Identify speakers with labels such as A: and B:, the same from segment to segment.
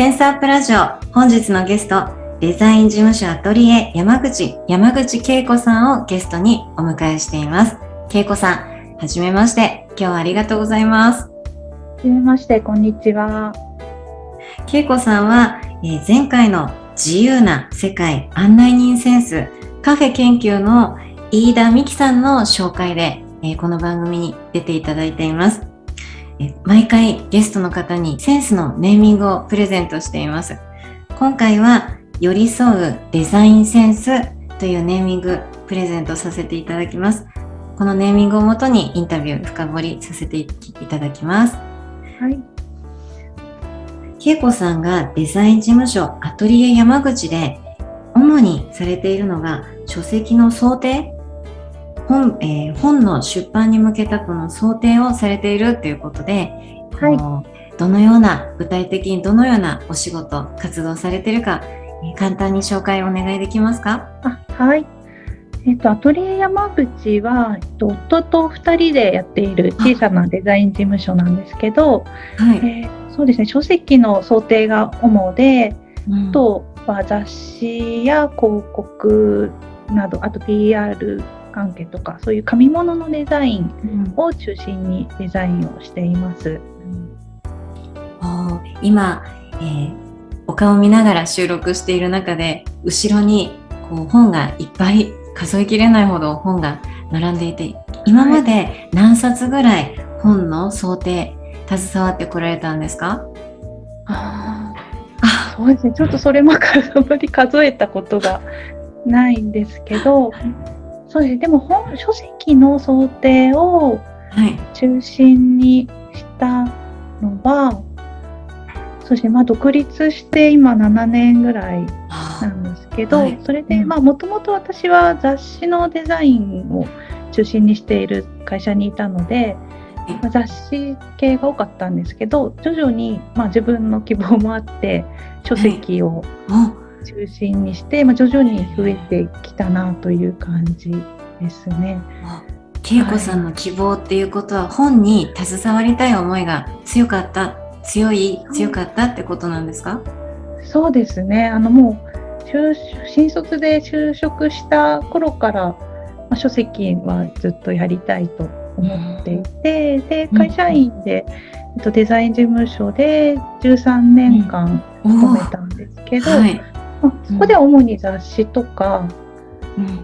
A: センスアップラジオ。本日のゲストデザイン事務所アトリエ山口山口恵子さんをゲストにお迎えしています。恵子さんはじめまして。今日はありがとうございます。は
B: じめましてこんにちは。
A: 恵子さんは、えー、前回の自由な世界案内人センスカフェ研究の飯田美希さんの紹介で、えー、この番組に出ていただいています。え毎回ゲストの方にセンスのネーミングをプレゼントしています。今回は寄り添うデザインセンスというネーミングプレゼントさせていただきます。このネーミングをもとにインタビュー深掘りさせていただきます。
B: はい。
A: 恵子さんがデザイン事務所アトリエ山口で主にされているのが書籍の想定本,、えー、本の出版に向けたこの想定をされているということで、はい、どのような具体的にどのようなお仕事活動されているか、えー、簡単に紹介お願いできますか？
B: あはい。えっと、アトリエ山口は、えっと、夫と2人でやっている小さなデザイン事務所なんですけど、はい。えー、そうですね書籍の想定が主で、うん、とは雑誌や広告などあと PR 関係とかそういう紙物のデザインを中心にデザインをしています。
A: うん、今、えー、お顔を見ながら収録している中で後ろにこう本がいっぱい数えきれないほど本が並んでいて今まで何冊ぐらい本の想定携わってこられたんですか？
B: ああ。そうですね。ちょっとそれもあまり数えたことがないんですけどそうです。でも本書籍の想定を中心にしたのは、はい、そうですね。まあ独立して今7年ぐらいなんですけど、はい、それでまあもともと私は雑誌のデザインを中心にしている会社にいたので、まあ、雑誌系が多かったんですけど徐々にまあ自分の希望もあって書籍を、はい中心にして、まあ、徐々に増えてきたなという感じですね。
A: 恵子さんの希望っていうことは、本に携わりたい思いが強かった強い強かったってことなんですか？
B: そうですね。あのもう新卒で就職した頃から、まあ、書籍はずっとやりたいと思っていて、うん、で会社員で、えっと、デザイン事務所で13年間勤めたんですけど、うんはい、まあ、そこでは主に雑誌とか、うん、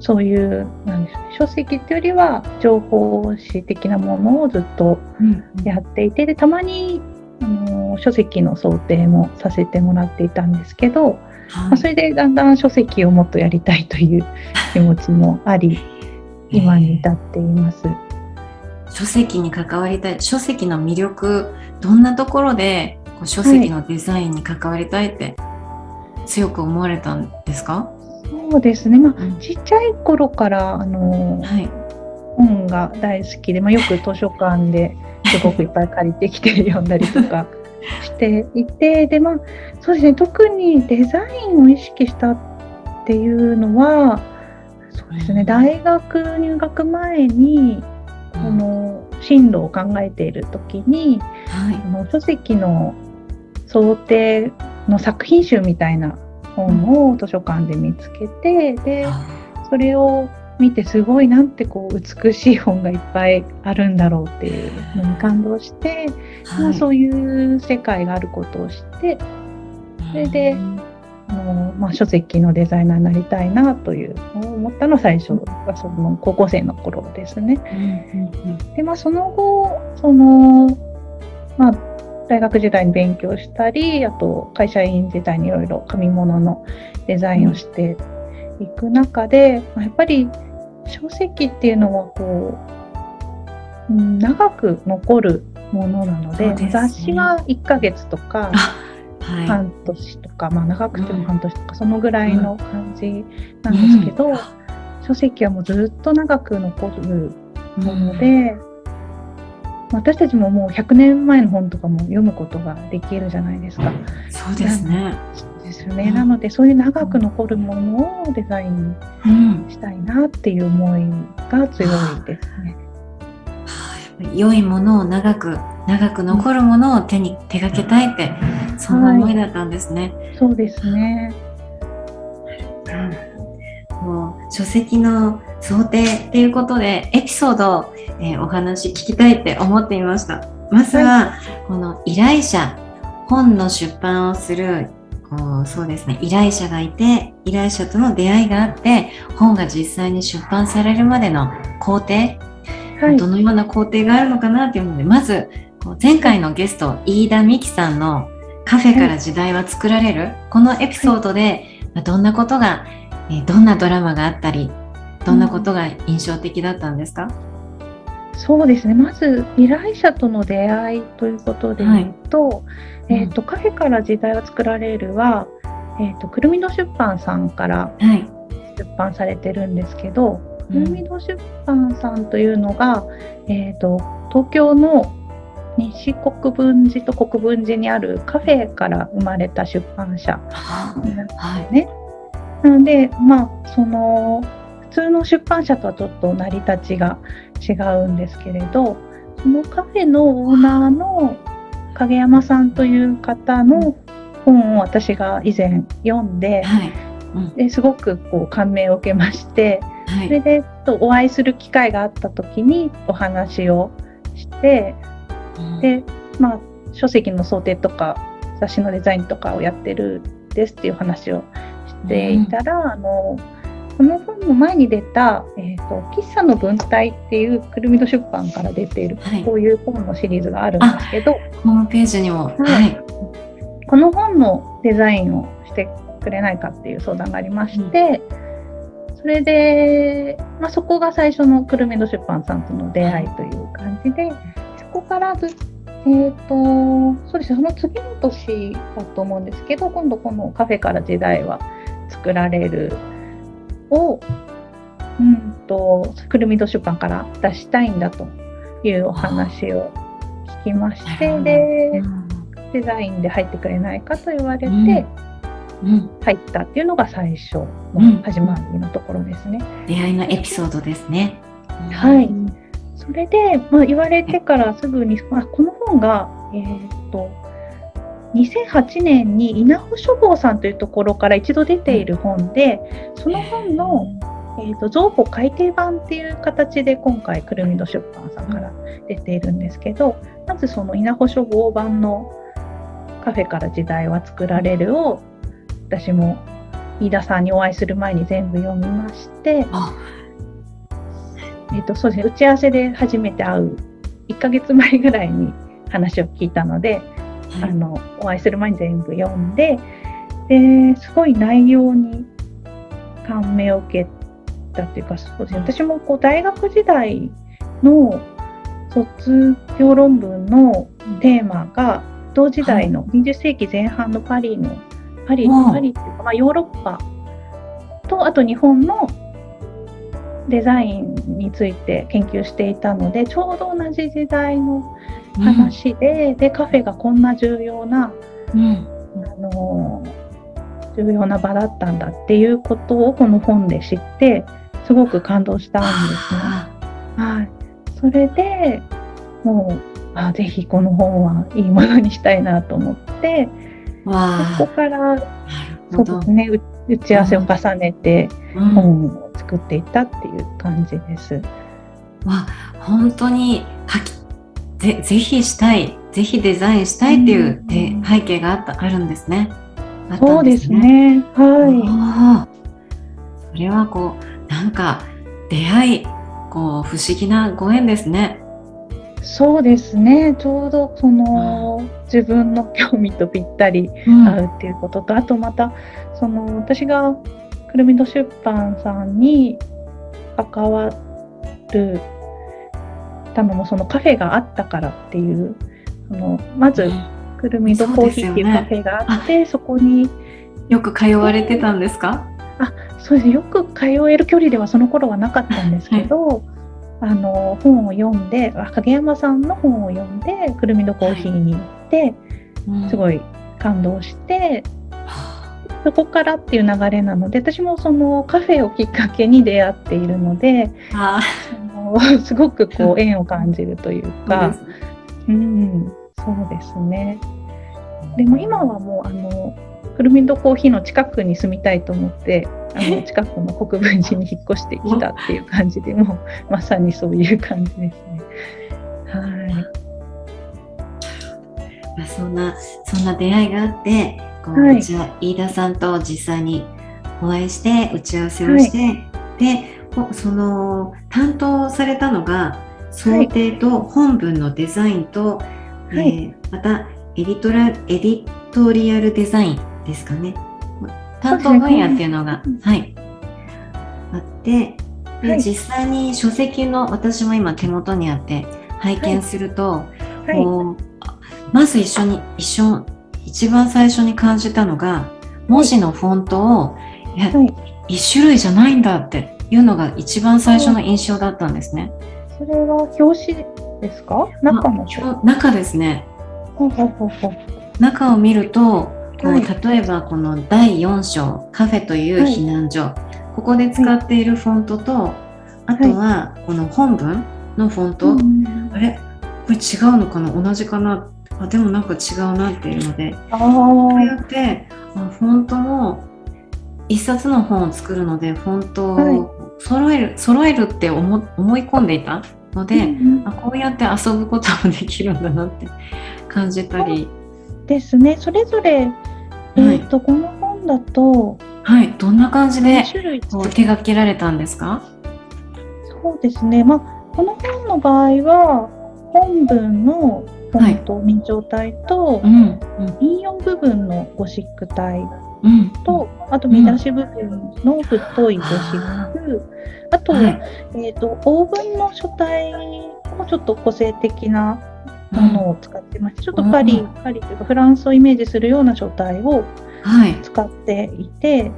B: そういうなんでしょう、ね、書籍っていうよりは情報誌的なものをずっとやっていて、でたまにあの書籍の想定もさせてもらっていたんですけど、はい、まあ、それでだんだん書籍をもっとやりたいという 気持ちもあり今に至っています。
A: 書籍に関わりたい書籍の魅力どんなところで書籍のデザインに関わりたいって強く思われたんですか？
B: そうですね、まあ、ちっちゃい頃からあの、はい、本が大好きで、まあ、よく図書館で すごくいっぱい借りてきて読んだりとかしていてで、まあ、そうですね。特にデザインを意識したっていうのはそうですね。大学入学前にこの進路を考えている時に、はい、の書籍の想定の作品集みたいな本を図書館で見つけて、でそれを見てすごいなんてこう美しい本がいっぱいあるんだろうっていうのに感動して、まあ、そういう世界があることを知ってそれであのまあ、書籍のデザイナーになりたいなというのを思ったの最初はその高校生の頃ですね。でまあその後その、まあ、大学時代に勉強したりあと会社員時代にいろいろ紙物のデザインをしていく中で、まあ、やっぱり書籍っていうのはこう、うん、長く残るものなので、ね、雑誌は1ヶ月とか。半年とか、まあ、長くても半年とか、そのぐらいの感じなんですけど、書籍はもうずっと長く残るもので、私たちももう100年前の本とかも読むことができるじゃないですか。
A: そうですね。
B: そうですよね。なのでそういう長く残るものをデザインしたいなっていう思いが強いですね。
A: 良いものを長く長く残るものを手に手がけたいってそんな思いだったんですね。
B: はい、そうですね。
A: もう書籍の想定っていうことでエピソードを、えー、お話聞きたいって思っていました。まずは、はい、この依頼者本の出版をするこうそうですね依頼者がいて依頼者との出会いがあって本が実際に出版されるまでの工程、はい、どのような工程があるのかなっていうのでまず前回のゲスト飯田美希さんのカフェから時代は作られる、このエピソードで、どんなことが、えどんなドラマがあったりどんなことが印象的だったんですか、
B: うん、そうですね。まず依頼者との出会いということで言うとはい、えーと、カフェから時代は作られるは、えーと、くるみの出版さんから出版されてるんですけど、はい、くるみの出版さんというのが、えーと東京の西国分寺と国分寺にあるカフェから生まれた出版社なんですね。はい、なのでまあその普通の出版社とはちょっと成り立ちが違うんですけれどそのカフェのオーナーの影山さんという方の本を私が以前読んではい。うん、ですごくこう感銘を受けまして、はい、それでとお会いする機会があった時にお話をしてで、まあ、書籍の想定とか雑誌のデザインとかをやってるですっていう話をしていたら、うん、あのこの本の前に出た「えーと、喫茶の文体」っていうくるみと出版から出ている、はい、こういう本のシリーズがあるんですけど
A: ホームページにも、はい、はい、
B: この本のデザインをしてくれないかっていう相談がありまして、うん、それで、まあ、そこが最初のくるみと出版さんとの出会いという感じで。こからずえーと、そうですねその次の年だと思うんですけど今度この「カフェから時代は作られる。を」うんとくるみと出版から出したいんだというお話を聞きましてでデザインで入ってくれないかと言われて、入ったっていうのが最初の始まりのところですね。
A: 出会いのエピソードですね。
B: はい、それで、まあ、言われてからすぐに、まあ、この本が、えー、っと、2008年に稲穂書房さんというところから一度出ている本で、その本の、えーと、増補改訂版っていう形で今回くるみ戸出版さんから出ているんですけど、まずその稲穂書房版のカフェから時代は作られるを私も飯田さんにお会いする前に全部読みましてえーとそうですね、打ち合わせで初めて会う1ヶ月前ぐらいに話を聞いたので、あのお会いする前に全部読んでですごい内容に感銘を受けたというかそうです、ね、私もこう大学時代の卒業論文のテーマが同時代の20世紀前半のパリのパリパリっていうか、まあ、ヨーロッパとあと日本のデザインについて研究していたのでちょうど同じ時代の話でうん、でカフェがこんな重要な、うん、あの重要な場だったんだっていうことをこの本で知ってすごく感動したんですね。はい、それでもうあぜひこの本はいいものにしたいなと思ってそこからそうですね打ち合わせを重ねて本を作っていったっていう感じです。
A: わ本当に書きぜぜひしたいぜひデザインしたいっていう、うん、背景があったあるんですね。あった
B: そうです
A: んですね。
B: ね。は
A: ああそれはこうなんか出会いこう不思議なご縁ですね。
B: い。そうですね。ちょうどその、自分の興味とぴったり
A: うん
B: 合うっていうことと、あとまたその私がくるみと出版さんに関わるたのもそのカフェがあったからっていうそのまずくるみとコーヒーっていうカフェがあってそこに
A: よく通われてたんですか？
B: そうです。よく通える距離ではその頃はなかったんですけど、あの本を読んであ影山さんの本を読んでくるみのコーヒーに行って、す
A: い。
B: ごい感動してそこからっていう流れなので私もそのカフェをきっかけに出会っているのでの すごくこう 縁を感じるという
A: あ、
B: か。
A: そう
B: んそうですね。でも今はもうあのくるみとコーヒーの近くに住みたいと思ってあの 近くの国分寺に引っ越してきたっていう感じでもうまさにそういう感じですね。はい。
A: まあ、そんなそんな出会いがあってこう、
B: はい。
A: 飯田さんと実際にお会いして打ち合わせをして、でほその担当されたのが想定と本文のデザインと、
B: はい。
A: えーまたエディトラエディトリアルデザインですかね。担当分野っていうのが、はい。あってで、
B: はい。
A: 実際に書籍の私も今手元にあって拝見すると、
B: はい。
A: こうあまず一緒に一緒一番最初に感じたのが文字のフォントを、いや
B: はい。
A: 一種類じゃないんだっていうのが一番最初の印象だったんですね。
B: それは表紙ですか？中の
A: 中ですね。
B: ほうほうほうほう。
A: 中を見ると、
B: はい。
A: 例えばこの第4章カフェという避難所、ここで使っているフォントと、あとはこの本文のフォント、
B: うん。
A: あれ？これ違うのかな？同じかな？あでもなんか違うなっていうので。
B: あ
A: こうや
B: ー
A: ってあフォントも一冊の本を作るのでフォント
B: はい。
A: を揃える、揃えるって思思い込んでいたので、
B: うんうん。
A: あこうやって遊ぶこともできるんだなって感じたり、
B: ですね。それぞれ、えー、とこの本だと
A: はい、どんな感じで
B: 2種類
A: こう手がけられたんですか？
B: そうですね、まあ、この本の場合は本文の本と明朝体と、
A: うん
B: 引用部分のゴシック体
A: うん
B: と、あと見出し部分の太いゴシック、あと,、
A: はい。
B: えー、とオーブンの書体もちょっと個性的なものを使ってまして、ちょっとパリ、
A: うん。
B: パリというかフランスをイメージするような書体を
A: はい。
B: 使っていて、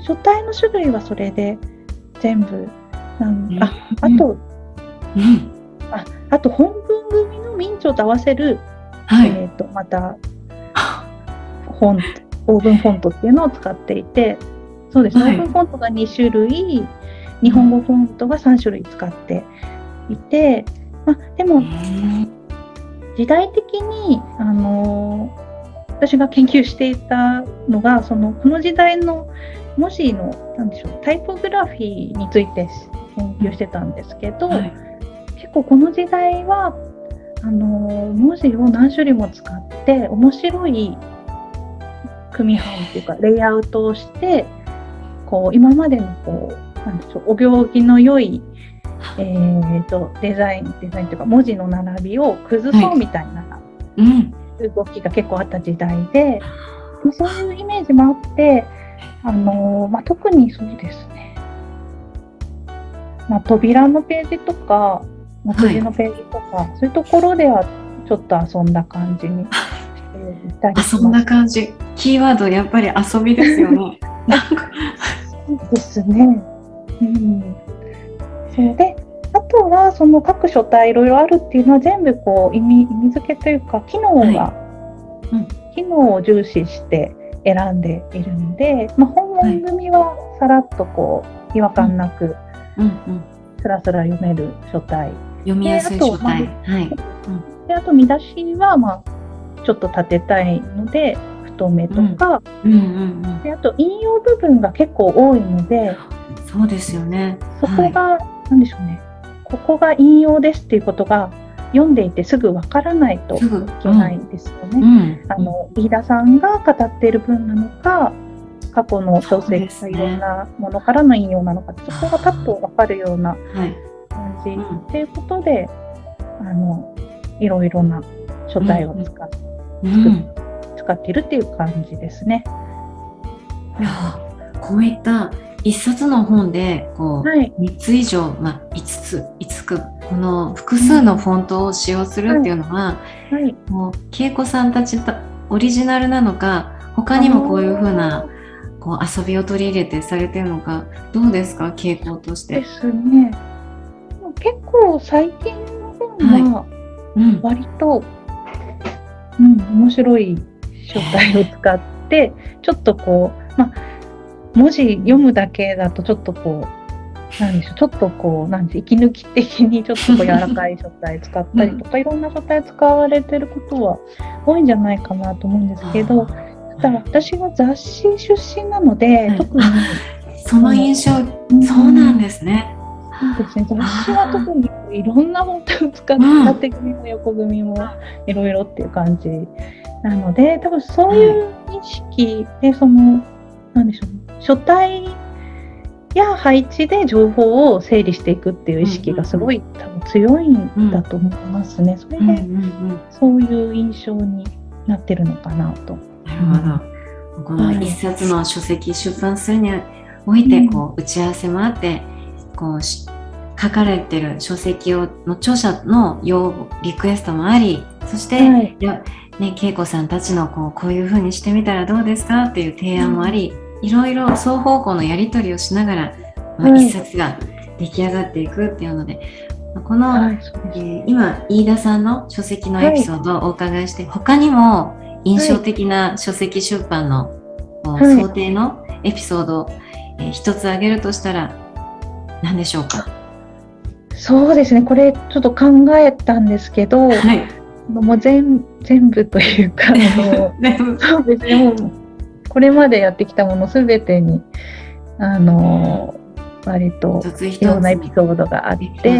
B: 書体の種類はそれで全部なんああと、
A: うん。
B: ああと本文組の明朝と合わせる、
A: はい、
B: えー、とまたフォントオーブンフォントっていうのを使っていてそうですね、
A: はい。
B: オーブンフォントが2種類日本語フォントが3種類使っていて、まあ、でも時代的に、あのー私が研究していたのがそのこの時代の文字のなんでしょうタイポグラフィーについて研究してたんですけど、
A: はい。
B: 結構この時代はあのー文字を何種類も使って面白い組版っていうかレイアウトをしてこう今までのこうなんでしょうお行儀の良い、えー、とデザインデザインというか文字の並びを崩そうみたいな
A: うん。
B: 動きが結構あった時代で、まあそういうイメージもあって、あのーまあ、特にそうですね、まあ、扉のページとか、まあ、辻のページとか、そういうところではちょっと遊んだ感じにしていたりし
A: 遊ん。だ感じキーワードやっぱり遊びですよねなんか
B: そうですね。うん。そうで、あとはその各書体いろいろあるっていうのは全部こう意味意味付けというか機能が、
A: はうん
B: 機能を重視して選んでいるので、まあ、本文組はさらっとこう違和感なく
A: うんうん
B: スラスラ読める書体。
A: 読みやすい書体。はい。
B: であと見出しはまあちょっと立てたいので太めとか、
A: うんうんうん。
B: であと引用部分が結構多いので。
A: そうですよね。
B: そこが、なんでしょうね、ここが引用ですっていうことが読んでいてすぐわからないといけないんですよね。
A: うん。
B: あの飯田さんが語っている文なのか過去の書
A: そうで
B: 籍
A: すね。
B: いろんなものからの引用なのかそこがパッと分かるような
A: はい。
B: 感じ。
A: うん。
B: っていうことで、あのいろいろな書体を使っ,、
A: うん。
B: 使っているっていう感じですね。
A: いやこういった一冊の本でこう、
B: はい、
A: 3つ以上、まあ、5つ5つこの複数のフォントを使用するっていうのは、
B: はい、
A: もう恵子さんたちたオリジナルなのか他にもこういう風なこう遊びを取り入れてされてるのかどうですか傾向として？
B: で。すね。結構最近の本は
A: うん。
B: 割と、うん、面白い書体を使ってちょっとこう、まあ、文字読むだけだとちょっとこうなんでしょうちょっとこうなんで息抜き的にちょっとこう柔らかい書体使ったりとか、いろんな書体使われてることは多いんじゃないかなと思うんですけどただ私は雑誌出身なので、
A: はい。
B: 特に
A: その印象、
B: うん。
A: そうなんですね。
B: そうですね、雑誌は特にいろんな本当を使って、
A: うん
B: 縦組も横組もいろいろっていう感じなので、多分そういう意識で、その、なんでしょう、書体や配置で情報を整理していくっていう意識がすごい多分強いんだと思いますね。それで、
A: ん
B: そういう印象になってるのかなと。
A: なるほど。この一冊の書籍出版するにおいて
B: うん。
A: こう打ち合わせもあってこうし書かれてる書籍をの著者の要望リクエストもありそして、
B: はい。
A: ね恵子さんたちのこうこういうふうにしてみたらどうですかっていう提案もあり、いろいろ双方向のやり取りをしながら、まあ
B: はい
A: 一冊が出来上がっていくっていうのでまあこの、
B: はい。
A: えー今飯田さんの書籍のエピソードをお伺いして、他にも印象的な書籍出版の、想定のエピソードを、えー一つ挙げるとしたら何でしょうか？
B: そうですね、これちょっと考えたんですけど、
A: はい。
B: もう全全部というか、そうですね、もうこれまでやってきたものすべてに、あの、割といろんなエピソードがあって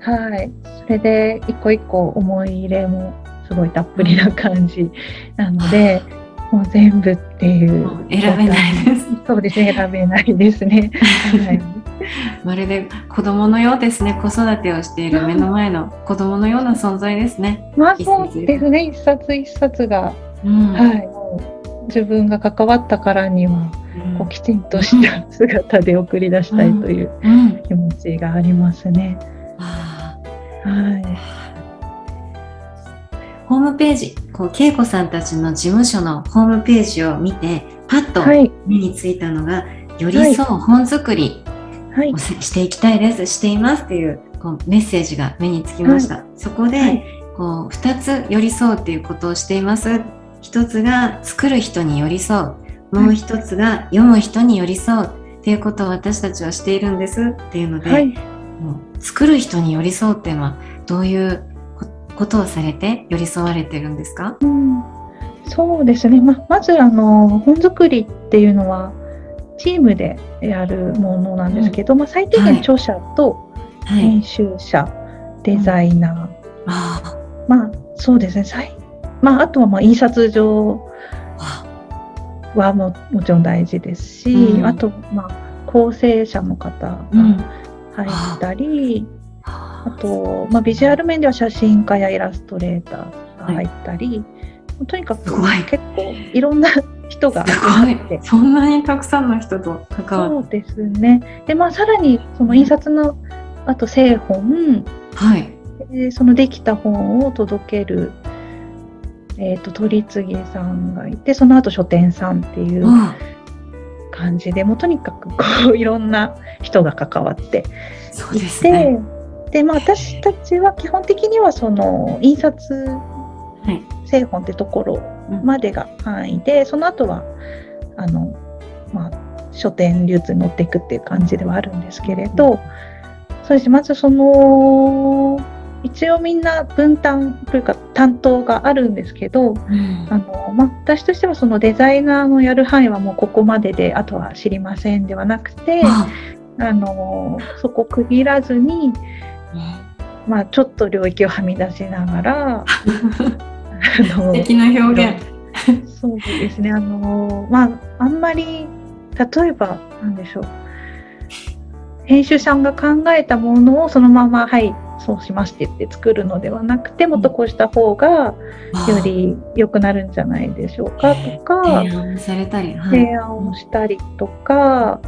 B: はい、それで一個一個思い入れもすごいたっぷりな感じなので、もう全部っていう
A: 選べないです。
B: そうですね、選べないですね。はい、
A: まるで子供のようですね。子育てをしている目の前の子供のような存在ですね。
B: まあそうですね、一冊一冊が、
A: うん
B: はい、自分が関わったからには、こうきちんとした姿で送り出したいという気持ちがありますね。
A: あ
B: はい。
A: ーホームページ、こう恵子さんたちの事務所のホームページを見て、パッと
B: はい。
A: 目についたのが、寄り添う本作りしていきたいです、していますっていうこうメッセージが目につきました。そこで、
B: はい
A: こう2つ寄り添うっていうことをしています。一つが作る人に寄り添う。もう一つが読む人に寄り添うっていうことを私たちはしているんですっていうので、
B: はい。
A: もう作る人に寄り添うっていうのはどういうこことをされて寄り添われてるんですか？
B: うん、そうですね。ままずあの本作りっていうのはチームでやるものなんですけど、まあ最低限
A: はい。
B: 著者と
A: はい。
B: 編集者、デザイナー、
A: あ
B: まあそうですね。最まああとはまあ印刷上
A: あ。
B: はももちろん大事ですし、
A: うん。
B: あとまあ構成者の方
A: うん。
B: が入ったり、
A: あ
B: あと、まあ、ビジュアル面では写真家やイラストレーターが入ったり、とにかく結構いろんな人が
A: す
B: 集まって
A: ごい。そんなにたくさんの人と関わる。
B: そうですね。で、まあ、さらにその印刷のあと製本、
A: はい。
B: でそのできた本を届ける、えっと取次さんがいてその後書店さんっていう
A: うん
B: 感じでもうとにかくこういろんな人が関わって
A: そう
B: い
A: ですね。
B: て、でまあ、私たちは基本的にはその印刷
A: はい。
B: 製本ってところ
A: うん
B: までが範囲で、その後はあの、まあ、書店流通に乗っていくっていう感じではあるんですけれど、そうですね。まずその一応みんな分担というか担当があるんですけど
A: うん。
B: あの、まあ、私としてはそのデザイナーのやる範囲はもうここまでであとは知りませんではなくて
A: あ。
B: あのそこ区切らずにまあ、ちょっと領域をはみ出しながらあ
A: 素敵な表現。
B: そうですね。あのまああんまり例えばなんでしょう。編集さんが考えたものをそのままはいそうしますって言って作るのではなくてもっとこうした方がより良くなるんじゃないでしょうかとか
A: 提案されたり、はい、
B: 提案をしたりとか、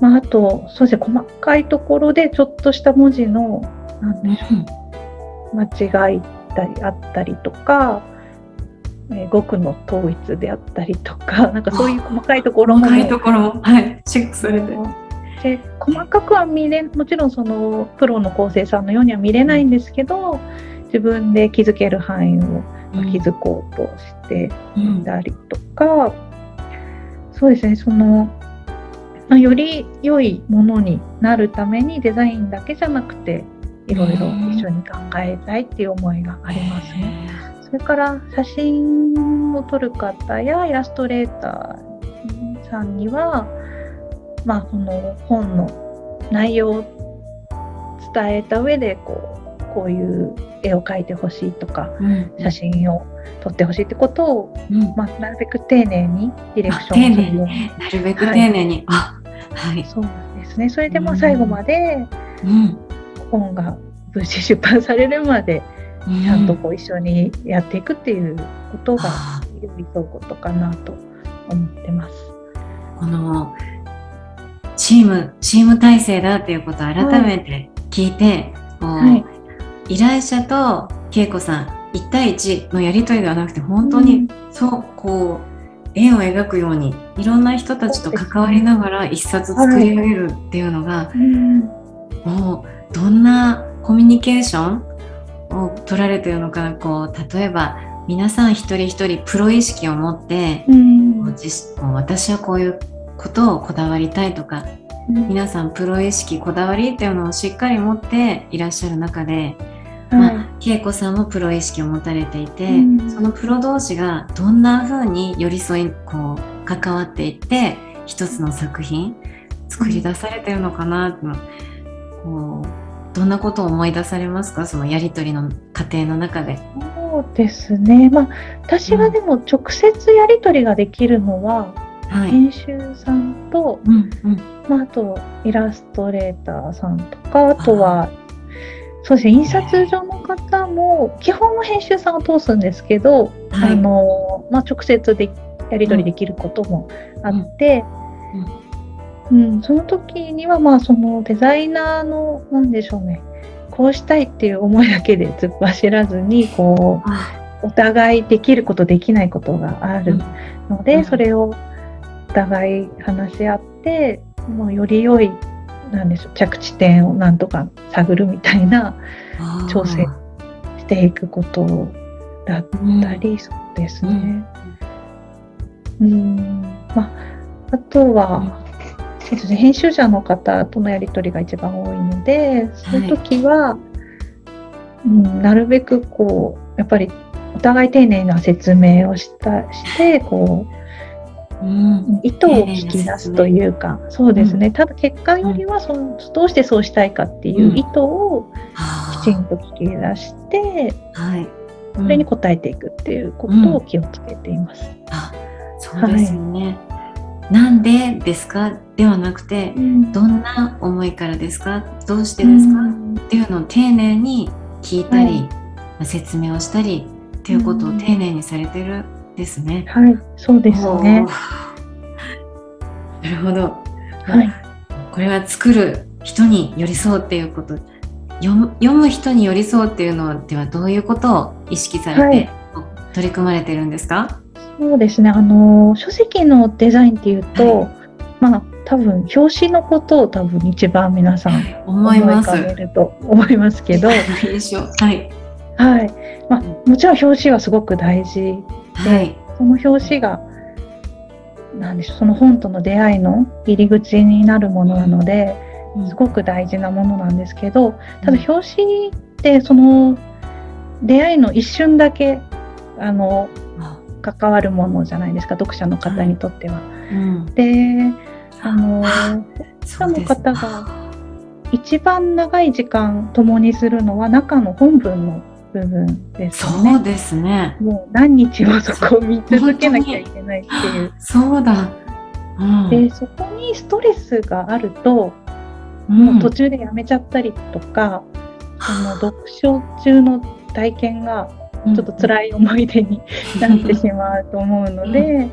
B: まあ、あとそうですね細かいところでちょっとした文字のなんでしょう、間違いたりあったりとか、えー、語句の統一であったりとかなんかそういう細かいところ
A: も、細かいところも、はい、チェックされて。
B: で細かくは見れもちろんそのプロの構成さんのようには見れないんですけど自分で気づける範囲を気づこうとしていたりとか、うん、そうですねそのより良いものになるためにデザインだけじゃなくていろいろ一緒に考えたいっていう思いがありますね。それから写真を撮る方やイラストレーターさんにはまあ、この本の内容を伝えた上でこうこういう絵を描いてほしいとか、うん、写真を撮ってほしいってことを、うん、まあ、なるべく丁寧にディレクションをするように。
A: なるべく丁寧に、
B: はい、はい、そうですね。それでまあ最後まで、本が無事出版されるまで、ちゃんとこう一緒にやっていくっていうことが寄り添うことかなと思ってます。
A: このチーム、チーム体制だっていうことを改めて聞いて、はい、依頼者と恵子さん1対1のやり取りではなくて本当にそうこう絵を描くようにいろんな人たちと関わりながら一冊作り上げるっていうのが、もうどんなコミュニケーションを取られてるのかな。こう例えば皆さん一人一人プロ意識を持って、うん、私はこういうことをこだわりたいとか、うん、皆さんプロ意識こだわりっていうのをしっかり持っていらっしゃる中で、まあ、恵子さんもプロ意識を持たれていて、うん、そのプロ同士がどんな風に寄り添いこう関わっていって一つの作品作り出されてるのかなって、こうどんなことを思い出されますか？そのやり取りの過程の中で。
B: そうですね、まあ、私はでも直接やり取りができるのは、はい、編集さんと、うんうん、まあ、あとイラストレーターさんとかあとはそうですね。印刷所の方も基本は編集さんを通すんですけど、はい、あのまあ、直接でやり取りできることもあって、うん、うん、その時にはまあそのデザイナーの何でしょうね。こうしたいっていう思いだけで突っ走らずにこうお互いできることできないことがあるので、それをお互い話し合ってもうより良いなんでしょう着地点をなんとか探るみたいな挑戦していくことだったり、うん、そうですね。うん、うんまあ、あとは、ね、編集者の方とのやり取りが一番多いのでそういう時は、はい、うん、なるべくこうやっぱりお互い丁寧な説明をしたしてこううん、意図を聞き出すというか、ね、そうですね、うん、ただ結果よりはその、どうしてそうしたいかっていう意図をきちんと聞き出して、はい、それに応えていくっていうことを気をつけています。
A: あそうですよね、はい、なんでですか？ではなくて、うん、どんな思いからですか？どうしてですか、っていうのを丁寧に聞いたり、はい、説明をしたりっていうことを丁寧にされてるですね。
B: はい、そうですね。
A: なるほど。はい。これは作る人に寄り添うっていうこと。読む読む人に寄り添うっていうのではどういうことを意識されて取り組まれてるんですか、は
B: い、そうですね。あの書籍のデザインっていうと、はい、まあ多分表紙のことを多分一番皆さん思い浮かべると思いますけど、はい、はい、まあ、もちろん表紙はすごく大事はい、その表紙がなんでしょうその本との出会いの入り口になるものなので、うん、すごく大事なものなんですけどただ表紙ってその出会いの一瞬だけあの関わるものじゃないですか読者の方にとっては。うん、であの読者の方が一番長い時間共にするのは中の本文の部分ですよね。
A: そうですね。
B: もう何日もそこを見続けなきゃいけないっていう。
A: そうだ。うん、
B: でそこにストレスがあると、
A: うん
B: もう途中でやめちゃったりとか、その読書中の体験がちょっと辛い思い出に なってしまうと思うので、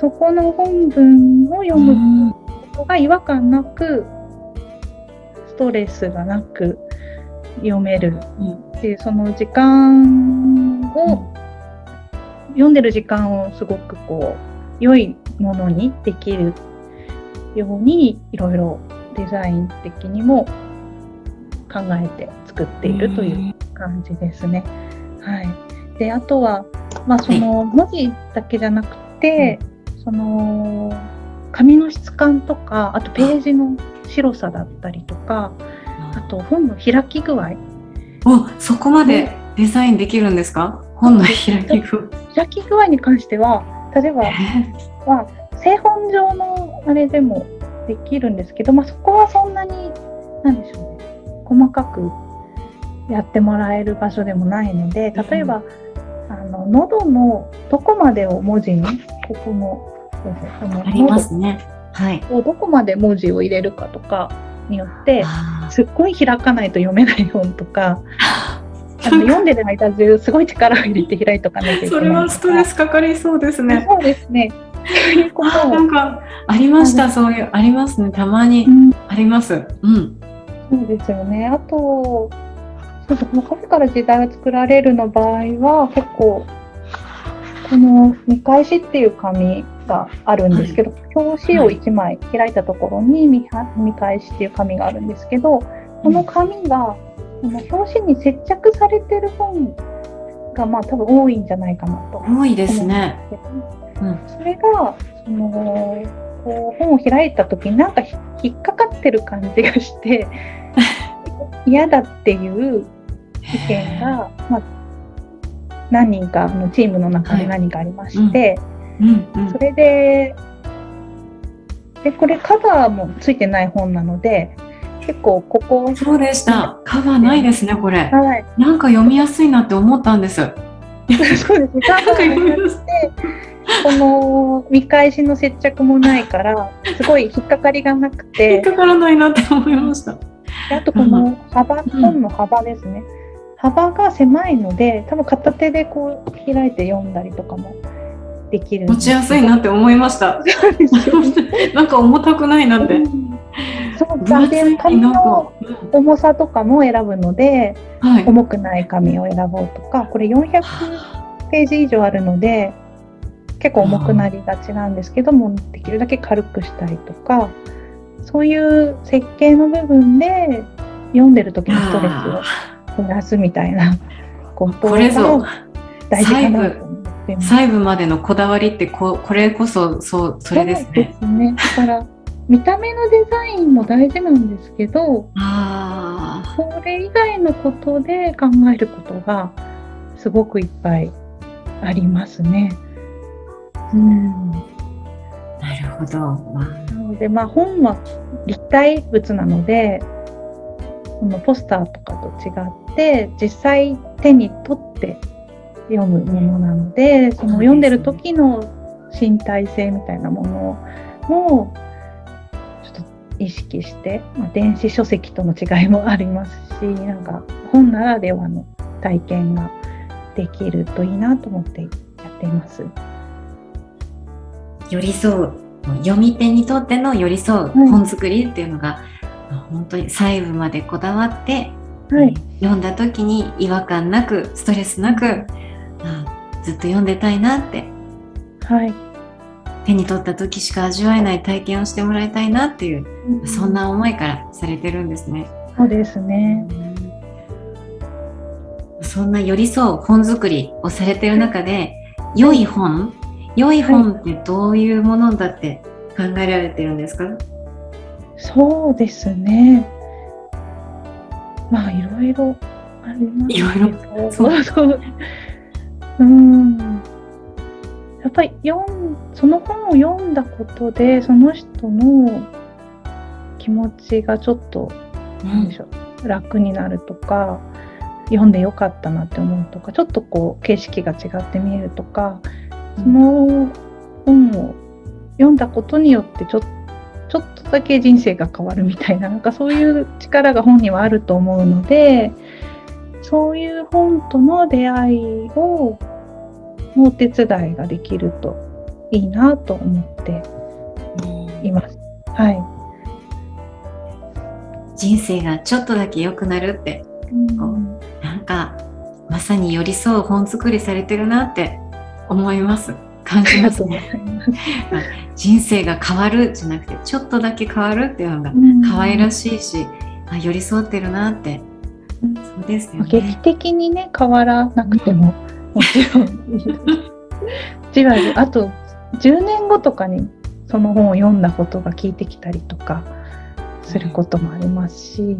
B: そこの本文を読む
A: うん。
B: ことが違和感なくストレスがなく読める
A: うん。
B: っていうその時間を、読んでる時間をすごくこう良いものにできるようにいろいろデザイン的にも考えて作っているという感じですね。はい、であとは、まあ、その文字だけじゃなくて、その紙の質感とかあとページの白さだったりとかあ。と本の開き具合。
A: おそこまでデザインできるんですか？本の開き具
B: 開き具合に関しては例えば、まあ、製本上のあれでもできるんですけど、まあ、そこはそんなになんでしょうね。細かくやってもらえる場所でもないので例えば、あの喉のどこまでを文字にここのそうそうこの
A: ありますね。はい。
B: どこまで文字を入れるかとかによって
A: あ
B: すっごい開かないと読めない本とか
A: ー
B: あの読んでる間中すごい力を入れて開いとかなきゃいけない
A: それはストレスかかりそうですね。
B: そうですね。
A: なんかありました、そういうありますね。たまに
B: うん
A: あります。うん。
B: そうですよね。あと、そのカフェから時代を作られるの場合は、結構、この見返しっていう紙があるんですけど、表紙を1枚開いたところに見返しっていう紙があるんですけど、この紙が、この表紙に接着されてる本が、まあ多分多いんじゃないかなと
A: 多いですね。うん。
B: それがそのこう本を開いた時になんかひ引っかかってる感じがして 嫌だっていう意見が、まあ、何人かのチームの中に何人かありまして、
A: うんうん
B: それででこれカバーもついてない本なので結構ここ
A: そうでした。カバーないですね、これ。
B: はい
A: なんか読みやすいなって思ったんです。
B: そうですねカバー
A: 読みやす
B: この見返しの接着もないからすごい引っかかりがなく
A: い。
B: て
A: 引っかからないなって思いました。
B: であとこの幅、
A: ん
B: 本の幅ですね。幅が狭いので、多分片手でこう開いて読んだりとかもできるん
A: 持ちやすいなって思いました。なんか重たくないなって。
B: そう
A: 分厚い
B: で紙の。重さとかも選ぶので、
A: うんはい。
B: 重くない紙を選ぼうとか、これ400ページ以上あるので、結構重くなりがちなんですけども、できるだけ軽くしたりとか、そういう設計の部分で読んでる時のストレスを減らすみたいなこと
A: これぞ
B: 大事かなと思ってます。
A: 細部までのこだわりってここれこそそうそれです
B: そうで
A: ね。
B: すね。だから見た目のデザインも大事なんですけど、
A: ああ。
B: それ以外のことで考えることがすごくいっぱいありますね。うん、
A: なるほど。
B: なので、まあ、本は立体物なので、そのポスターとかと違って、実際手に取って読むものなので、その読んでる時の身体性みたいなものも、ちょっと意識して、まあ、電子書籍との違いもありますし、なんか本ならではの体験ができるといいなと思ってやっています。
A: 寄り添う読み手にとっての寄り添う
B: はい
A: 本作りっていうのが、本当に細部までこだわって、
B: はい。
A: 読んだ時に違和感なくストレスなく、あずっと読んでたいなって
B: はい。
A: 手に取った時しか味わえない体験をしてもらいたいなっていう、そんな思いからされてるんですね。
B: そうですね。
A: そんな寄り添う本作りをされてる中で、良い本？良い本ってどういうものだって考えられてるんですか、
B: そうですね。まあいろいろあります
A: いろいろ
B: ろそうそう。うん。やっぱり読んその本を読んだことでその人の気持ちがちょっとなんでしょう楽になるとか読んでよかったなって思うとかちょっとこう景色が違って見えるとかその本を読んだことによってちょっちょっとだけ人生が変わるみたいななんかそういう力が本にはあると思うのでそういう本との出会いをのお手伝いができるといいなと思っています。はい。
A: 人生がちょっとだけ良くなるって、うん、なんかまさに寄り添う本作りされてるなって思います。感じますね。人生が変わるじゃなくてちょっとだけ変わるっていうのが可愛らしいし、うん、あ寄り添ってるなって、
B: うん、そうですよね。劇的にね変わらなくても、もちろん。じわじわ。あと10年後とかにその本を読んだことが聞いてきたりとかすることもありますし、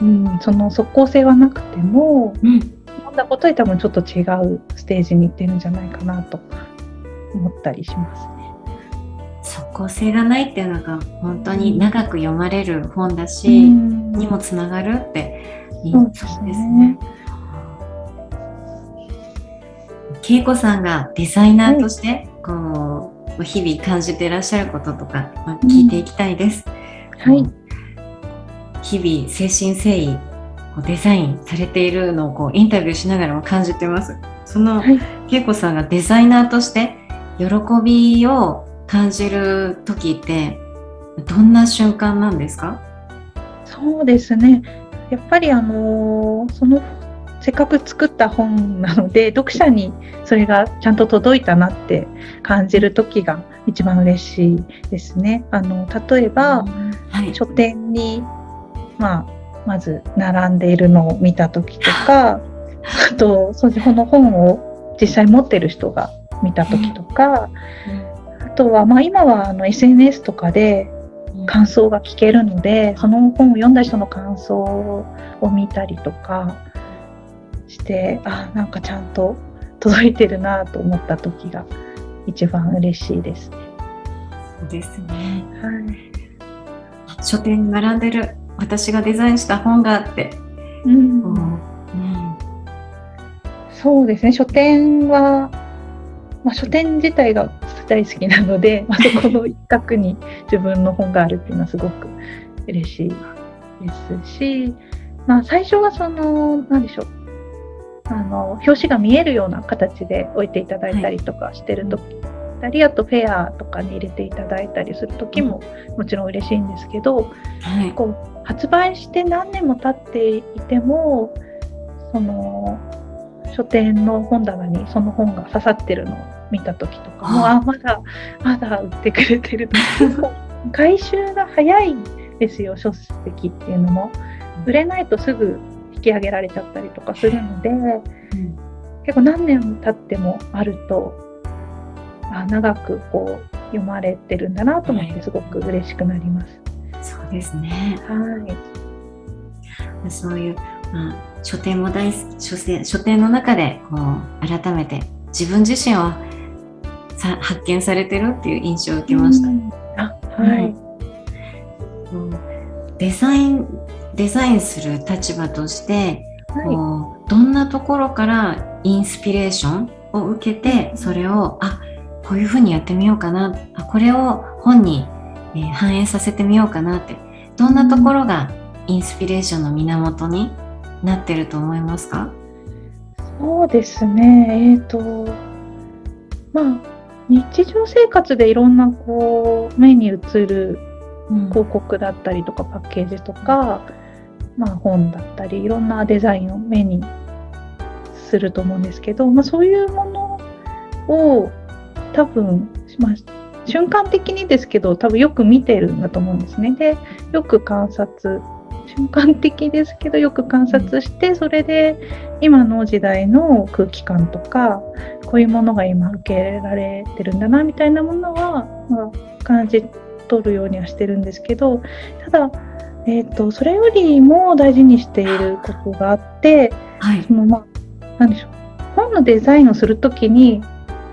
B: うん、その即効性はなくても、うん、読んだことで多分ちょっと違うステージに行ってるんじゃないかなと思ったりしますね。
A: 即効性がないっていうのが本当に長く読まれる本だし、うん、にもつながるっていいですね。恵子さんがデザイナーとして、こう日々感じていらっしゃることとか、まあ、聞いていきたいです。
B: はい。
A: 日々精神誠意デザインされているのをこうインタビューしながらも感じてます。その、はい、恵子さんがデザイナーとして喜びを感じる時ってどんな瞬間なんですか？
B: そうですね。やっぱりあのそのせっかく作った本なので読者にそれがちゃんと届いたなって感じる時が一番嬉しいですね。あの例えば、はい、書店に、まあ、まず並んでいるのを見た時とか あとその本を実際持ってる人が見た時とか、あとは、まあ、今はあの SNS とかで感想が聞けるので、その本を読んだ人の感想を見たりとかしてあなんかちゃんと届いてるなと思った時が一番嬉しいです。ね。
A: そうですね、はい、書店に並んでる私がデザインした本があって、うん、うん、
B: そうですね。書店はまあ、書店自体が大好きなので、まあ、そこの一角に自分の本があるっていうのはすごく嬉しいですし、まあ、最初はその何でしょうあの表紙が見えるような形で置いていただいたりとかしてる時、はい、あとフェアとかに入れていただいたりする時ももちろん嬉しいんですけど、はい、こう発売して何年も経っていてもその書店の本棚にその本が刺さってるのを見た時とかもあまだまだ売ってくれてると 回収が早いですよ書籍っていうのも売れないとすぐ引き上げられちゃったりとかするので、うん、結構何年経ってもあるとあ長くこう読まれてるんだなと思ってすごく嬉しくなります。
A: そうですね。はい。そういうまあ書店も大好き書店書店の中でこう改めて自分自身をさ発見されてるっていう印象を受けました。あはい、うん、デザインデザインする立場として、はい、どんなところからインスピレーションを受けてそれをあこういうふうにやってみようかなあこれを本に、えー、反映させてみようかなってどんなところがインスピレーションの源になってると思いますか？
B: そうですね、えーとまあ、日常生活でいろんなこう目に映る広告だったりとかパッケージとか、うん、まあ、本だったりいろんなデザインを目にすると思うんですけど、まあ、そういうものを多分、まあ、瞬間的にですけど多分よく見てるんだと思うんですね。でよく観察瞬間的ですけどよく観察してそれで今の時代の空気感とかこういうものが今受け入れられてるんだなみたいなものは、まあ、感じ取るようにはしてるんですけどただ、えーと、それよりも大事にしていることがあって、はい、そのまあ何でしょう。本のデザインをする時に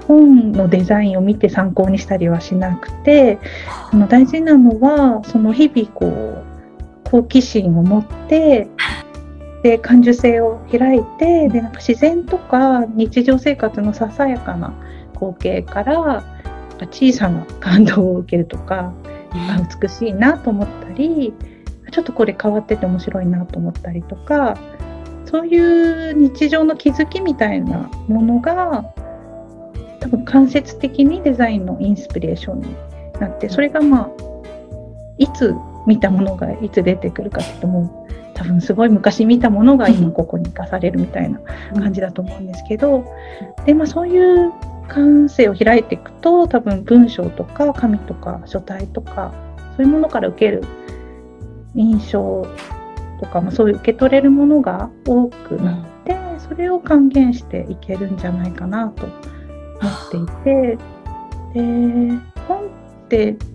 B: 本のデザインを見て参考にしたりはしなくてあ。の大事なのはその日々こう好奇心を持ってで感受性を開いてでなんか自然とか日常生活のささやかな光景から小さな感動を受けるとか、美しいなと思ったりちょっとこれ変わってて面白いなと思ったりとかそういう日常の気づきみたいなものが多分間接的にデザインのインスピレーションになってそれがまあいつ見たものがいつ出てくるかっていうともう多分すごい昔見たものが今ここに生かされるみたいな感じだと思うんですけど、でまあ、そういう感性を開いていくと多分文章とか紙とか書体とかそういうものから受ける印象とか、まあ、そういう受け取れるものが多くなって、それを還元していけるんじゃないかなと思っていてで本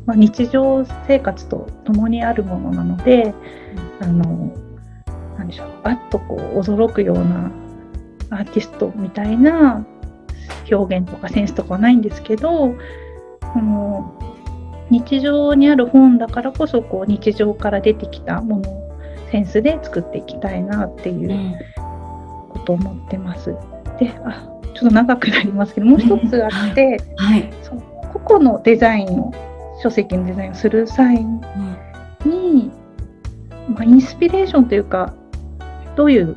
B: まあ、日常生活と共にあるものなので、あの何でしょうあっとこう驚くようなアーティストみたいな表現とかセンスとかはないんですけどあの日常にある本だからこそこう日常から出てきたものをセンスで作っていきたいなっていうことを思ってます。であちょっと長くなりますけどもう一つあって、はい、その個々のデザインを書籍のデザインをする際に、まあ、インスピレーションというかどういう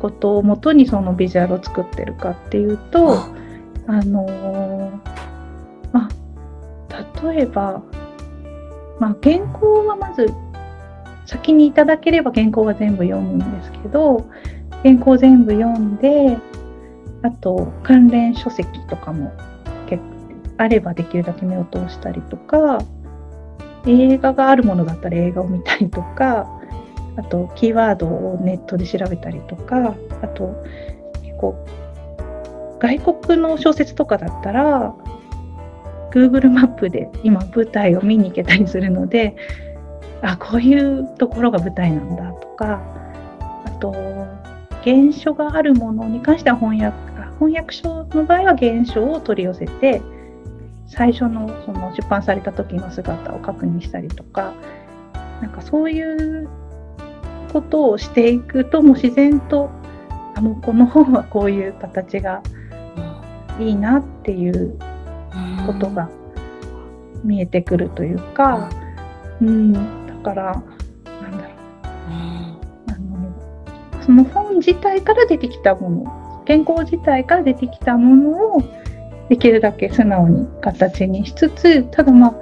B: ことをもとにそのビジュアルを作ってるかっていうと、あ。のまあ、例えば、まあ、原稿はまず先にいただければ原稿は全部読むんですけど原稿全部読んであと関連書籍とかもあればできるだけ目を通したりとか映画があるものだったら映画を見たりとかあとキーワードをネットで調べたりとかあと結構外国の小説とかだったら Google マップで今舞台を見に行けたりするのであこういうところが舞台なんだとかあと原書があるものに関しては翻訳翻訳書の場合は原書を取り寄せて最初のその出版された時の姿を確認したりとかなんかそういうことをしていくともう自然とあもうこの本はこういう形がいいなっていうことが見えてくるというか、うん、だからなんだろう、あのその本自体から出てきたもの原稿自体から出てきたものをできるだけ素直に形にしつつただまあ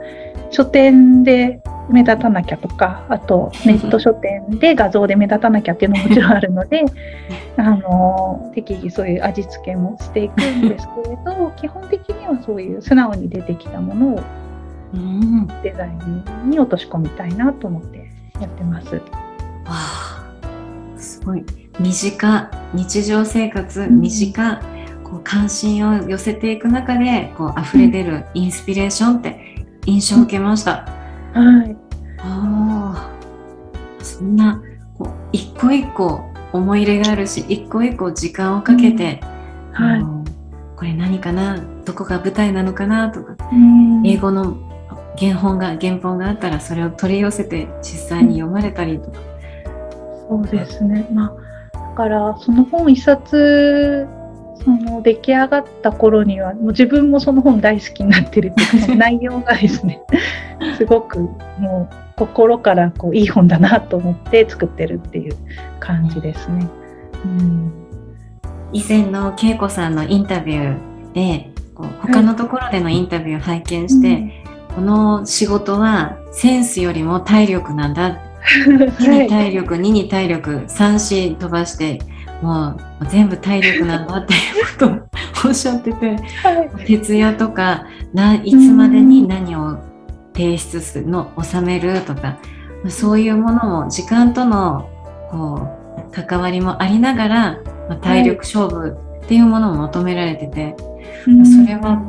B: 書店で目立たなきゃとかあとネット書店で画像で目立たなきゃっていうのももちろんあるので あの適宜そういう味付けもしていくんですけれど 基本的にはそういう素直に出てきたものをデザインに落とし込みたいなと思ってやってます。わ
A: あすごい。身近。日常生活身近、うん、こう関心を寄せていく中でこう溢れ出るインスピレーションって印象を受けました。はい。ああ、そんなこう一個一個思い入れがあるし、一個一個時間をかけて、うん、はい、これ何かな、どこが舞台なのかなとか、うん、英語の原本が原本があったらそれを取り寄せて実際に読まれたりとか。
B: うん、そうですね。まあだからその本一冊その出来上がった頃にはもう自分もその本大好きになってるっていうか 内容がですねすごくもう心からこういい本だなと思って作ってるっていう感じですね。うん、
A: 以前の恵子さんのインタビューでこう他のところでのインタビューを拝見して、はい、この仕事はセンスよりも体力なんだ。1に体力、2に体力3子飛ばしてもう全部体力なんだっていうことをおっしゃってて、はい、徹夜とかないつまでに何を提出するの収めるとかそういうものも時間とのこう関わりもありながら、まあ、体力勝負っていうものも求められてて、はい、それは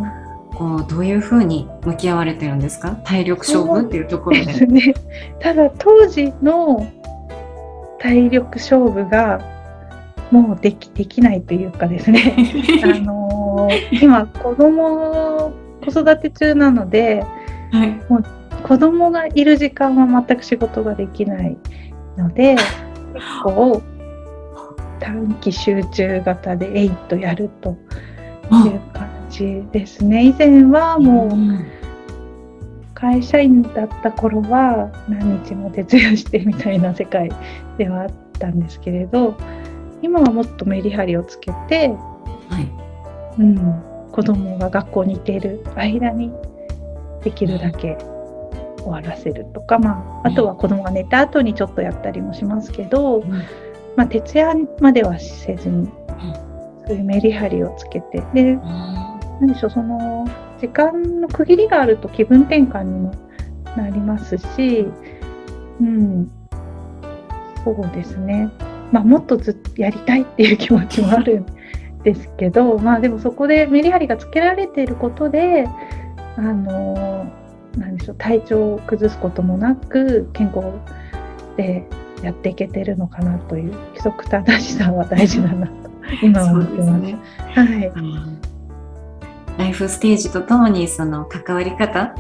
A: こうどういうふうに向き合われてるんですか？体力勝負っていうところで。でね、
B: ただ当時の体力勝負がもうできできないというかですね。あのー、今子供子育て中なので、はい、もう子供がいる時間は全く仕事ができないので、結構短期集中型でえいっとやるという感じですね。以前はもう会社員だった頃は何日も徹夜してみたいな世界ではあったんですけれど、今はもっとメリハリをつけて、はい、うん、子供が学校に行っている間にできるだけ終わらせるとか、まあ、あとは子供が寝た後にちょっとやったりもしますけど、うん、まあ、徹夜まではせずに、そういうメリハリをつけてで、何でしょうその時間の区切りがあると気分転換にもなりますし、うん、そうですね、まあ、もっとずっとやりたいっていう気持ちもあるんですけど、まあ、でもそこでメリハリがつけられていることであのなんでしょう体調を崩すこともなく健康でやっていけてるのかなという規則正しさは大事だなと 今は思ってます。ね、はい、
A: ライフステージとともにその関わり方っ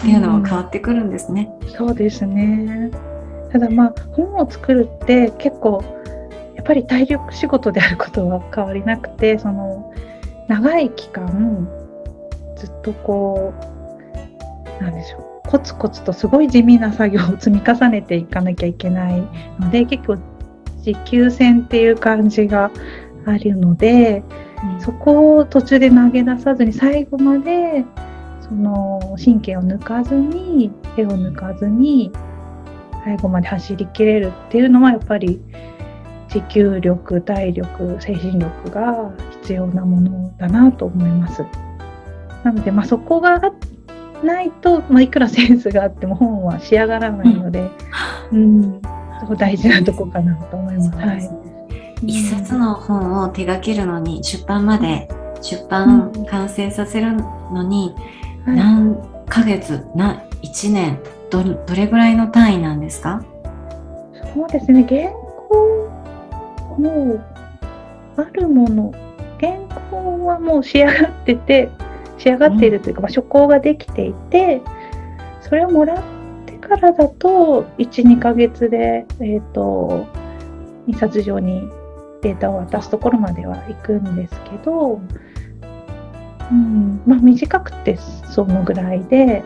A: ていうのも変わってくるんですね。
B: うん、そうですねただまあ本を作るって結構やっぱり体力仕事であることは変わりなくてその長い期間ずっとこうなんでしょうコツコツとすごい地味な作業を積み重ねていかなきゃいけないので結構持久戦っていう感じがあるので、うん、そこを途中で投げ出さずに最後までその神経を抜かずに手を抜かずに最後まで走りきれるっていうのはやっぱり持久力体力精神力が必要なものだなと思います。なので、まあ、そこがないと、まあ、いくらセンスがあっても本は仕上がらないので、うん、うん、そこ大事なとこかなと思います。はい。
A: 一冊の本を手掛けるのに出版まで出版完成させるのに何ヶ月、な1年どどれぐらいの単位なんですか？
B: そうですね。原稿もうあるもの原稿はもう仕上がってて仕上がっているというか、まあ、初稿ができていてそれをもらってからだと12ヶ月で、えーと、印刷所にデータを渡すところまでは行くんですけど、うんまあ、短くてそのぐらいで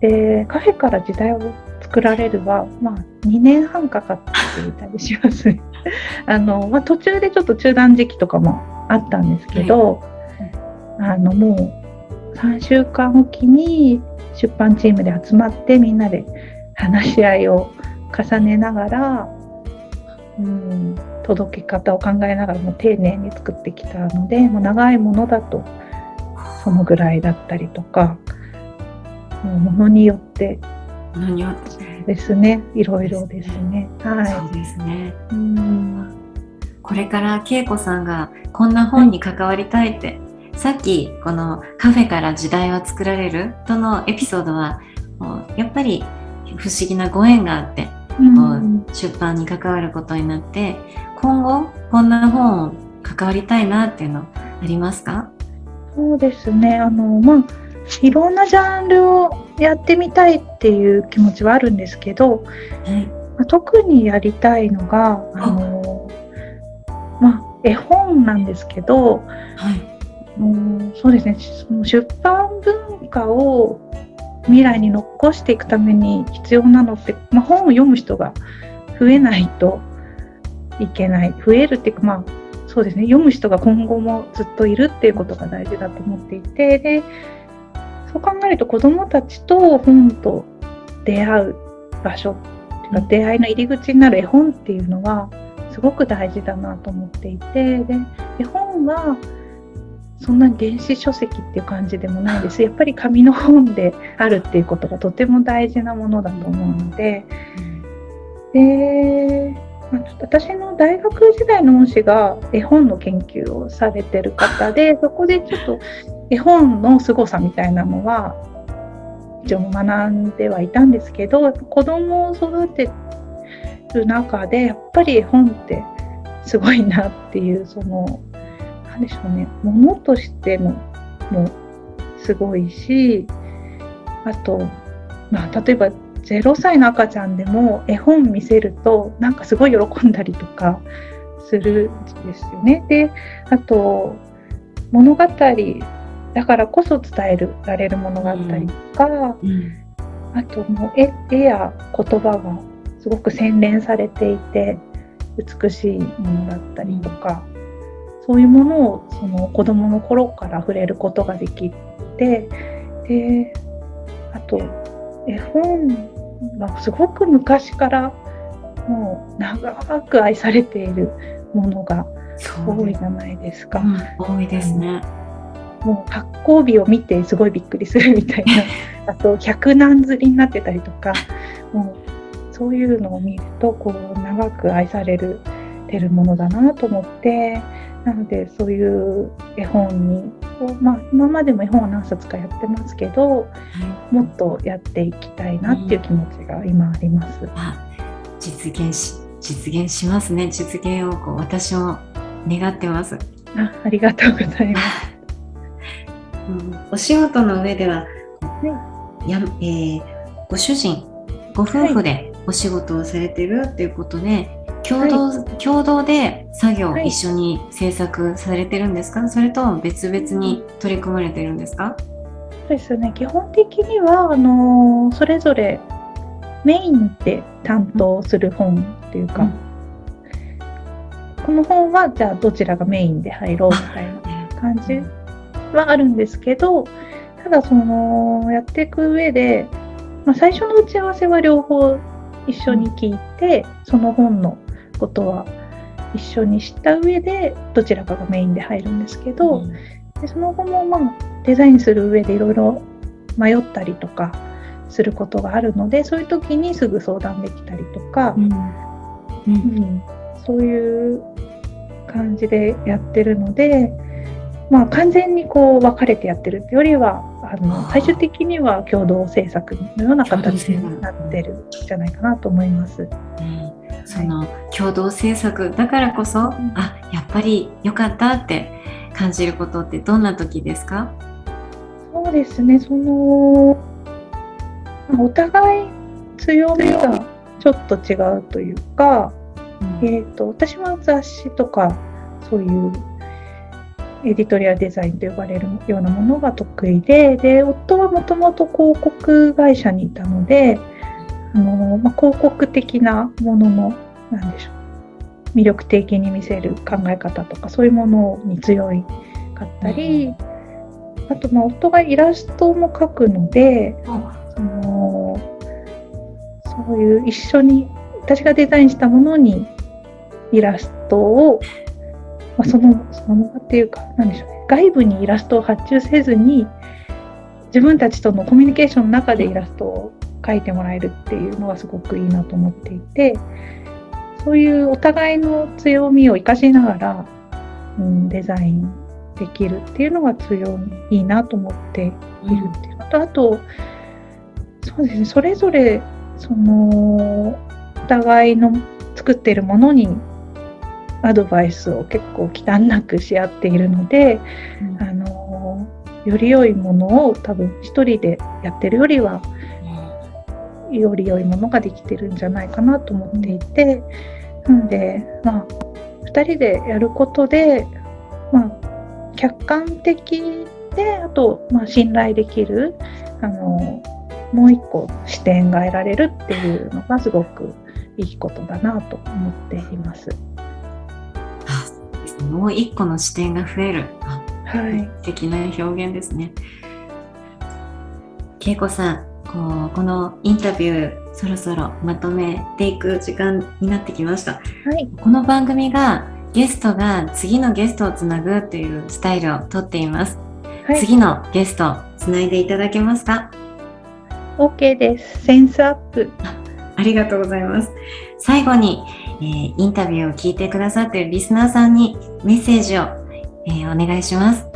B: でカフェから時代を作られるは、まあ、2年半かかっていたりします。あの、まあ、途中でちょっと中断時期とかもあったんですけど、はい。あのもう3週間おきに出版チームで集まってみんなで話し合いを重ねながら、うん、届け方を考えながらも丁寧に作ってきたのでもう長いものだとそのぐらいだったりとかものによって
A: ものによって
B: ですね。いろいろですね。
A: はい、そうですね。うん。これから恵子さんがこんな本に関わりたいってさっきこのカフェから時代は作られるとのエピソードはやっぱり不思議なご縁があって、うん、出版に関わることになって今後こんな本を関わりたいなっていうのありますか？
B: そうですね。あのまあいろんなジャンルをやってみたいっていう気持ちはあるんですけど、はい。まあ、特にやりたいのがあ。の、まあ、絵本なんですけど、はい。うそうですね。その出版文化を未来に残していくために必要なのって、まあ、本を読む人が増えないといけない。増えるっていうかまあそうですね。読む人が今後もずっといるっていうことが大事だと思っていてでそう考えると子どもたちと本と出会う場所っていうか出会いの入り口になる絵本っていうのはすごく大事だなと思っていてで絵本はそんな電子書籍っていう感じでもないです。やっぱり紙の本であるっていうことがとても大事なものだと思うので、うん、で、まあ、ちょっと私の大学時代の恩師が絵本の研究をされてる方でそこでちょっと絵本の凄さみたいなのは一応学んではいたんですけど子供を育てる中でやっぱり絵本ってすごいなっていうその何でしょうねものとしてのもすごいしあとまあ、例えば0歳の赤ちゃんでも絵本見せるとなんかすごい喜んだりとかするんですよね。であと物語だからこそ伝えられるものがあったりとか、うんうん、あともう絵絵や言葉がすごく洗練されていて美しいものだったりとか、そういうものをその子どもの頃から触れることができてであと絵本はすごく昔からもう長く愛されているものが多いじゃないですか。
A: うん、多いですね。
B: もう発行日を見てすごいびっくりするみたいな あと百何釣りになってたりとかもうそういうのを見るとこう長く愛されるてるものだなと思ってなのでそういう絵本にまあ、今までも絵本は何冊かやってますけど、はい、もっとやっていきたいなっていう気持ちが今あります。うん、
A: 実現し実現しますね実現をこう私も願ってます。
B: あありがとうございます。
A: うん、お仕事の上では、はい、やえー、ご主人ご夫婦でお仕事をされてるっていうことで、はい。共同、はい、共同で作業、一緒に制作されてるんですか？それとも別々に取り組まれてるんですか？
B: そうですね。基本的にはあのそれぞれメインで担当する本っていうか、うん、この本はじゃあどちらがメインで入ろうみたいな感じはあるんですけどただそのやっていく上で、まあ、最初の打ち合わせは両方一緒に聞いてその本のことは一緒に知った上でどちらかがメインで入るんですけど、うん、でその後もまあデザインする上でいろいろ迷ったりとかすることがあるのでそういう時にすぐ相談できたりとか、うん。うん、そういう感じでやってるので、まあ、完全にこう分かれてやってるっていうよりはあの最終的には共同制作のような形になってるんじゃないかなと思います。うん。
A: その共同制作だからこそ、あやっぱり良かったって感じることってどんな時ですか？
B: そうですね。そのお互い強みがちょっと違うというか、うん、えーと、私は雑誌とかそういうエディトリアデザインと呼ばれるようなものが得意でで夫はもともと広告会社にいたのであの、まあ、広告的なものの何でしょう。魅力的に見せる考え方とかそういうものに強いかったり、うん、あとまあ夫がイラストも描くので、うん、そのそういう一緒に私がデザインしたものにイラストを、まあ、そのそのままっていうか何でしょうね。外部にイラストを発注せずに自分たちとのコミュニケーションの中でイラストを書いてもらえるっていうのがすごくいいなと思っていてそういうお互いの強みを生かしながら、うん、デザインできるっていうのが強みいいなと思っているっていうのと、あとそうですね。それぞれそのお互いの作っているものにアドバイスを結構忌憚なくし合っているので、うん、あのより良いものを多分一人でやってるよりはより良いものができてるんじゃないかなと思っていてなのでまあ2人でやることでまあ客観的であと、まあ、信頼できるあのもう一個視点が得られるっていうのがすごくいいことだなと思っています。
A: もう一個の視点が増える。はい。素敵な表現ですね。恵子さん、こうこのインタビューそろそろまとめていく時間になってきました、はい、この番組がゲストが次のゲストをつなぐというスタイルをとっています、はい、次のゲストつないでいただけますか
B: ？OK です。センスアップ。
A: ありがとうございます。最後に、えー、インタビューを聞いてくださっているリスナーさんにメッセージを、えー、お願いします。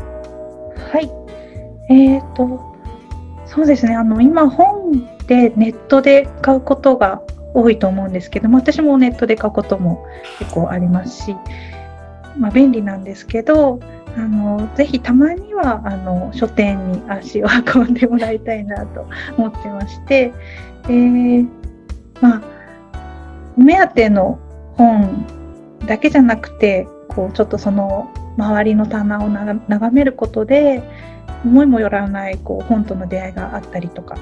B: はい。えーとそうですね。あの今本でネットで買うことが多いと思うんですけども私もネットで買うことも結構ありますし、まあ、便利なんですけどあのぜひたまにはあの書店に足を運んでもらいたいなと思ってまして、えー、まあ目当ての本だけじゃなくてこうちょっとその周りの棚を眺めることで思いもよらないこう本との出会いがあったりとか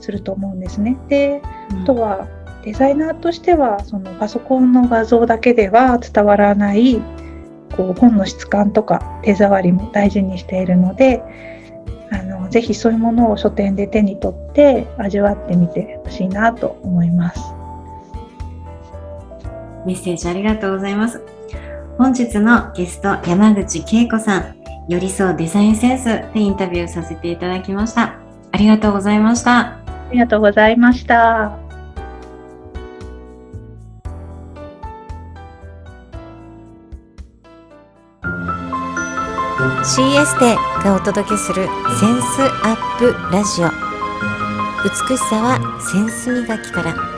B: すると思うんですね。で、あとはデザイナーとしてはそのパソコンの画像だけでは伝わらないこう本の質感とか手触りも大事にしているのであのぜひそういうものを書店で手に取って味わってみてほしいなと思います。
A: メッセージありがとうございます。本日のゲスト山口恵子さん、寄り添うデザインセンスでインタビューさせていただきました。ありがとうございました。あ
B: りがとうございました。
A: CS でがお届けするセンスアップラジオ美しさはセンス磨きから